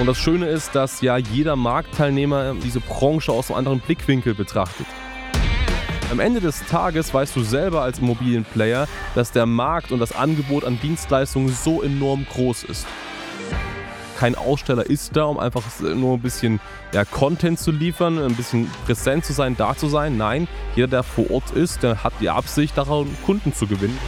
Und das Schöne ist, dass ja jeder Marktteilnehmer diese Branche aus einem anderen Blickwinkel betrachtet. Am Ende des Tages weißt du selber als Immobilienplayer, dass der Markt und das Angebot an Dienstleistungen so enorm groß ist. Kein Aussteller ist da, um einfach nur ein bisschen ja, Content zu liefern, ein bisschen präsent zu sein, da zu sein. Nein, jeder, der vor Ort ist, der hat die Absicht, daran Kunden zu gewinnen.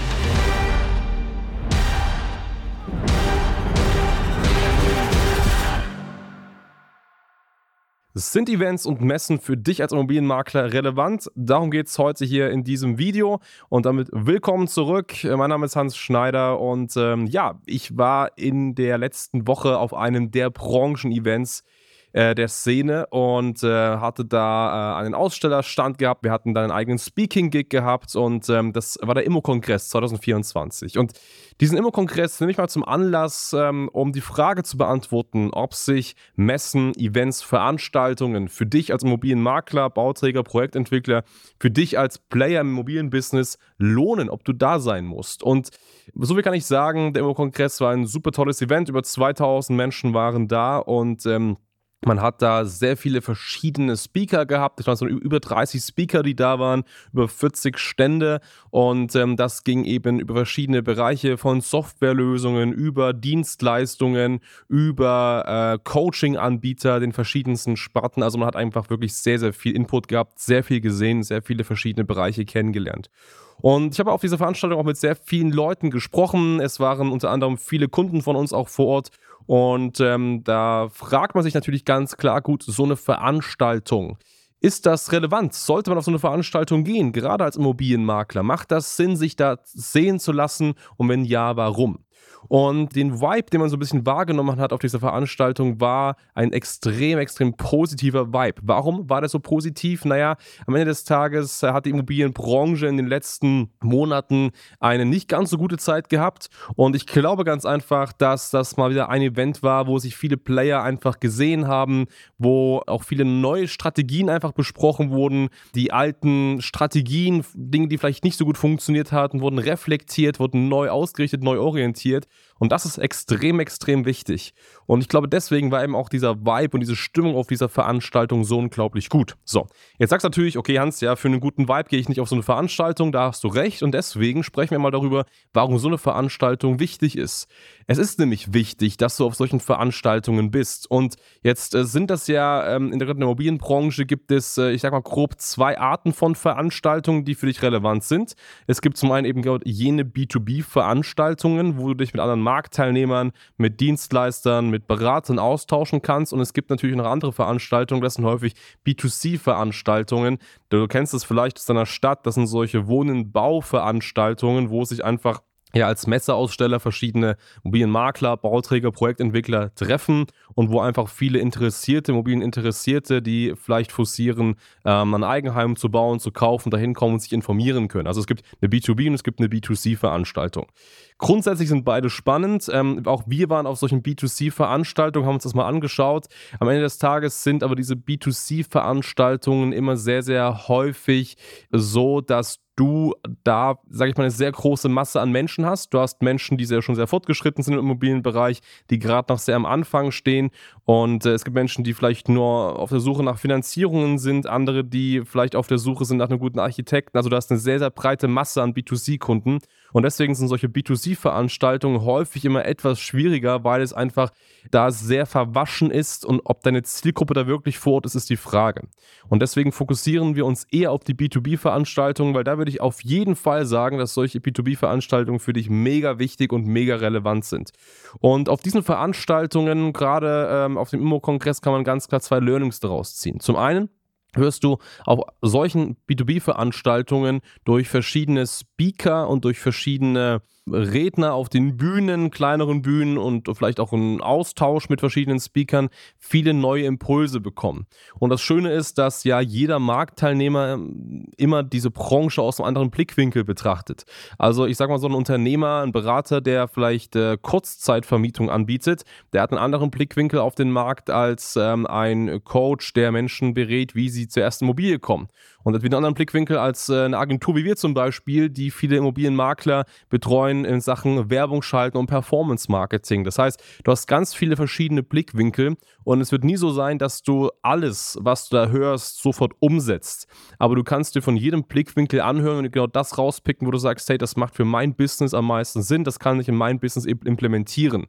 Sind Events und Messen für dich als Immobilienmakler relevant? Darum geht es heute hier in diesem Video. Und damit willkommen zurück. Mein Name ist Hans Schneider und ähm, ja, ich war in der letzten Woche auf einem der Branchen-Events äh, der Szene und äh, hatte da äh, einen Ausstellerstand gehabt. Wir hatten da einen eigenen Speaking-Gig gehabt und ähm, das war der Immo-Kongress 2024. Und diesen Immo-Kongress nehme ich mal zum Anlass, ähm, um die Frage zu beantworten, ob sich Messen, Events, Veranstaltungen für dich als Immobilienmakler, Bauträger, Projektentwickler, für dich als Player im Immobilienbusiness lohnen, ob du da sein musst. Und so viel kann ich sagen, der Immo-Kongress war ein super tolles Event, über 2000 Menschen waren da und ähm, man hat da sehr viele verschiedene Speaker gehabt. Es waren so über 30 Speaker, die da waren, über 40 Stände. Und ähm, das ging eben über verschiedene Bereiche von Softwarelösungen, über Dienstleistungen, über äh, Coaching-Anbieter, den verschiedensten Sparten. Also man hat einfach wirklich sehr, sehr viel Input gehabt, sehr viel gesehen, sehr viele verschiedene Bereiche kennengelernt. Und ich habe auf dieser Veranstaltung auch mit sehr vielen Leuten gesprochen. Es waren unter anderem viele Kunden von uns auch vor Ort. Und ähm, da fragt man sich natürlich ganz klar, gut, so eine Veranstaltung. Ist das relevant? Sollte man auf so eine Veranstaltung gehen, gerade als Immobilienmakler? Macht das Sinn, sich da sehen zu lassen? Und wenn ja, warum? Und den Vibe, den man so ein bisschen wahrgenommen hat auf dieser Veranstaltung, war ein extrem, extrem positiver Vibe. Warum war das so positiv? Naja, am Ende des Tages hat die Immobilienbranche in den letzten Monaten eine nicht ganz so gute Zeit gehabt. Und ich glaube ganz einfach, dass das mal wieder ein Event war, wo sich viele Player einfach gesehen haben, wo auch viele neue Strategien einfach besprochen wurden. Die alten Strategien, Dinge, die vielleicht nicht so gut funktioniert hatten, wurden reflektiert, wurden neu ausgerichtet, neu orientiert. passiert. Und das ist extrem, extrem wichtig. Und ich glaube, deswegen war eben auch dieser Vibe und diese Stimmung auf dieser Veranstaltung so unglaublich gut. So, jetzt sagst du natürlich, okay, Hans, ja, für einen guten Vibe gehe ich nicht auf so eine Veranstaltung, da hast du recht. Und deswegen sprechen wir mal darüber, warum so eine Veranstaltung wichtig ist. Es ist nämlich wichtig, dass du auf solchen Veranstaltungen bist. Und jetzt äh, sind das ja, ähm, in der Immobilienbranche gibt es, äh, ich sag mal grob zwei Arten von Veranstaltungen, die für dich relevant sind. Es gibt zum einen eben jene B2B-Veranstaltungen, wo du dich mit anderen Marktteilnehmern, mit Dienstleistern, mit Beratern austauschen kannst. Und es gibt natürlich noch andere Veranstaltungen, das sind häufig B2C-Veranstaltungen. Du kennst es vielleicht aus deiner Stadt, das sind solche Wohnen-Bau-Veranstaltungen, wo sich einfach ja als Messeaussteller verschiedene Immobilienmakler, Bauträger, Projektentwickler treffen und wo einfach viele Interessierte, Immobilieninteressierte, die vielleicht forcieren, ähm, ein Eigenheim zu bauen, zu kaufen, dahin kommen und sich informieren können. Also es gibt eine B2B und es gibt eine B2C-Veranstaltung. Grundsätzlich sind beide spannend. Ähm, auch wir waren auf solchen B2C-Veranstaltungen, haben uns das mal angeschaut. Am Ende des Tages sind aber diese B2C-Veranstaltungen immer sehr, sehr häufig so, dass du da, sage ich mal, eine sehr große Masse an Menschen hast. Du hast Menschen, die sehr, schon sehr fortgeschritten sind im Immobilienbereich, die gerade noch sehr am Anfang stehen. Und äh, es gibt Menschen, die vielleicht nur auf der Suche nach Finanzierungen sind, andere, die vielleicht auf der Suche sind nach einem guten Architekten. Also du hast eine sehr, sehr breite Masse an B2C-Kunden. Und deswegen sind solche B2C-Veranstaltungen häufig immer etwas schwieriger, weil es einfach da sehr verwaschen ist und ob deine Zielgruppe da wirklich vor Ort ist, ist die Frage. Und deswegen fokussieren wir uns eher auf die B2B-Veranstaltungen, weil da würde ich auf jeden Fall sagen, dass solche B2B-Veranstaltungen für dich mega wichtig und mega relevant sind. Und auf diesen Veranstaltungen, gerade ähm, auf dem Immo-Kongress, kann man ganz klar zwei Learnings daraus ziehen. Zum einen, wirst du auf solchen B2B-Veranstaltungen durch verschiedene Speaker und durch verschiedene Redner auf den Bühnen, kleineren Bühnen und vielleicht auch einen Austausch mit verschiedenen Speakern viele neue Impulse bekommen. Und das Schöne ist, dass ja jeder Marktteilnehmer ähm, immer diese Branche aus einem anderen Blickwinkel betrachtet. Also ich sage mal so ein Unternehmer, ein Berater, der vielleicht äh, Kurzzeitvermietung anbietet, der hat einen anderen Blickwinkel auf den Markt als ähm, ein Coach, der Menschen berät, wie sie zur ersten Immobilie kommen. Und hat wieder einen anderen Blickwinkel als äh, eine Agentur wie wir zum Beispiel, die viele Immobilienmakler betreuen betreuen in Sachen Werbung schalten und Performance Marketing. Das heißt, du hast ganz viele verschiedene Blickwinkel und es wird nie so sein, dass du alles, was du da hörst, sofort umsetzt. Aber du kannst dir von jedem Blickwinkel anhören und genau das rauspicken, wo du sagst, hey, das macht für mein Business am meisten Sinn, das kann ich in mein Business implementieren.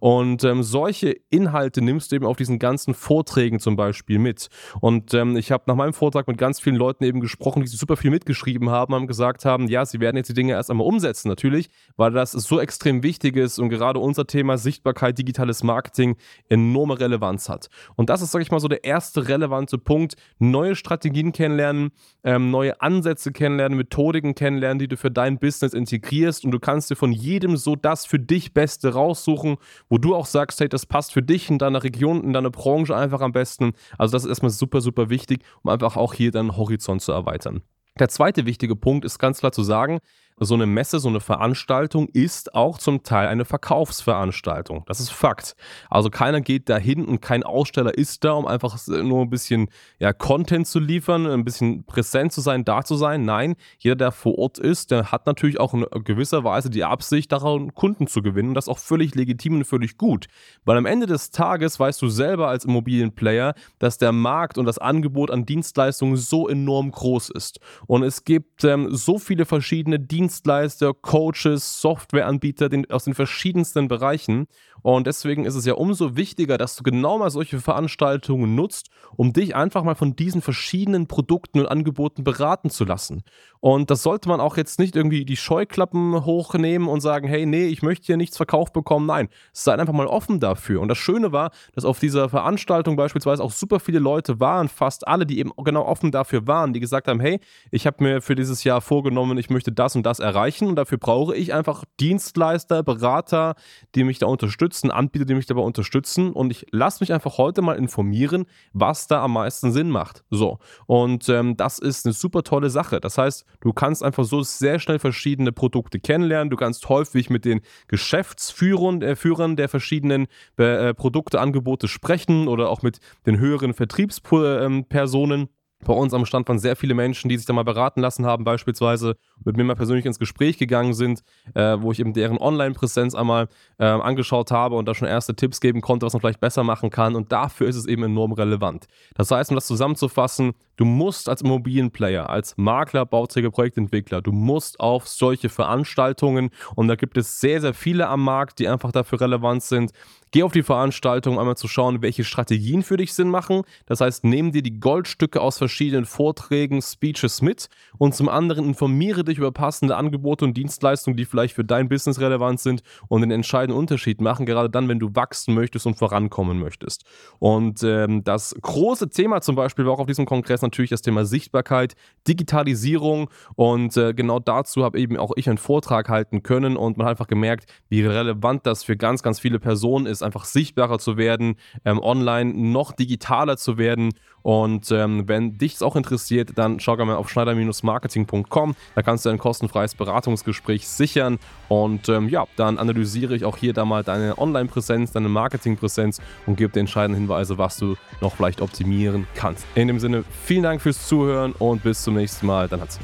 Und ähm, solche Inhalte nimmst du eben auf diesen ganzen Vorträgen zum Beispiel mit. Und ähm, ich habe nach meinem Vortrag mit ganz vielen Leuten eben gesprochen, die super viel mitgeschrieben haben, haben gesagt haben, ja, sie werden jetzt die Dinge erst einmal umsetzen, natürlich, weil das so extrem wichtig ist und gerade unser Thema Sichtbarkeit, digitales Marketing enorme Relevanz hat. Und das ist, sage ich mal, so der erste relevante Punkt. Neue Strategien kennenlernen, ähm, neue Ansätze kennenlernen, Methodiken kennenlernen, die du für dein Business integrierst und du kannst dir von jedem so das für dich Beste raussuchen, wo du auch sagst, hey, das passt für dich in deiner Region, in deiner Branche einfach am besten. Also das ist erstmal super, super wichtig, um einfach auch hier deinen Horizont zu erweitern. Der zweite wichtige Punkt ist ganz klar zu sagen, so eine Messe, so eine Veranstaltung ist auch zum Teil eine Verkaufsveranstaltung. Das ist Fakt. Also keiner geht dahin und kein Aussteller ist da, um einfach nur ein bisschen ja, Content zu liefern, ein bisschen präsent zu sein, da zu sein. Nein, jeder, der vor Ort ist, der hat natürlich auch in gewisser Weise die Absicht, daran Kunden zu gewinnen. Und das ist auch völlig legitim und völlig gut. Weil am Ende des Tages weißt du selber als Immobilienplayer, dass der Markt und das Angebot an Dienstleistungen so enorm groß ist. Und es gibt ähm, so viele verschiedene Dienstleistungen, Dienstleister, Coaches, Softwareanbieter den, aus den verschiedensten Bereichen. Und deswegen ist es ja umso wichtiger, dass du genau mal solche Veranstaltungen nutzt, um dich einfach mal von diesen verschiedenen Produkten und Angeboten beraten zu lassen. Und das sollte man auch jetzt nicht irgendwie die Scheuklappen hochnehmen und sagen, hey, nee, ich möchte hier nichts verkauft bekommen. Nein, seid einfach mal offen dafür. Und das Schöne war, dass auf dieser Veranstaltung beispielsweise auch super viele Leute waren, fast alle, die eben genau offen dafür waren, die gesagt haben, hey, ich habe mir für dieses Jahr vorgenommen, ich möchte das und das erreichen und dafür brauche ich einfach Dienstleister, Berater, die mich da unterstützen, Anbieter, die mich dabei unterstützen und ich lasse mich einfach heute mal informieren, was da am meisten Sinn macht. So, und ähm, das ist eine super tolle Sache. Das heißt, Du kannst einfach so sehr schnell verschiedene Produkte kennenlernen. Du kannst häufig mit den Geschäftsführern äh, Führern der verschiedenen äh, Produkte, Angebote sprechen oder auch mit den höheren Vertriebspersonen. Bei uns am Stand waren sehr viele Menschen, die sich da mal beraten lassen haben, beispielsweise mit mir mal persönlich ins Gespräch gegangen sind, äh, wo ich eben deren Online-Präsenz einmal äh, angeschaut habe und da schon erste Tipps geben konnte, was man vielleicht besser machen kann. Und dafür ist es eben enorm relevant. Das heißt, um das zusammenzufassen, du musst als Immobilienplayer, als Makler, Bauträger, Projektentwickler, du musst auf solche Veranstaltungen und da gibt es sehr, sehr viele am Markt, die einfach dafür relevant sind, Geh auf die Veranstaltung, um einmal zu schauen, welche Strategien für dich Sinn machen. Das heißt, nimm dir die Goldstücke aus verschiedenen Vorträgen, Speeches mit und zum anderen informiere dich über passende Angebote und Dienstleistungen, die vielleicht für dein Business relevant sind und den entscheidenden Unterschied machen, gerade dann, wenn du wachsen möchtest und vorankommen möchtest. Und ähm, das große Thema zum Beispiel war auch auf diesem Kongress natürlich das Thema Sichtbarkeit, Digitalisierung und äh, genau dazu habe eben auch ich einen Vortrag halten können und man hat einfach gemerkt, wie relevant das für ganz, ganz viele Personen ist, einfach sichtbarer zu werden, ähm, online noch digitaler zu werden. Und ähm, wenn dich es auch interessiert, dann schau gerne mal auf schneider-marketing.com. Da kannst du ein kostenfreies Beratungsgespräch sichern. Und ähm, ja, dann analysiere ich auch hier da mal deine Online-Präsenz, deine Marketing-Präsenz und gebe dir entscheidende Hinweise, was du noch vielleicht optimieren kannst. In dem Sinne, vielen Dank fürs Zuhören und bis zum nächsten Mal. Dann hat's.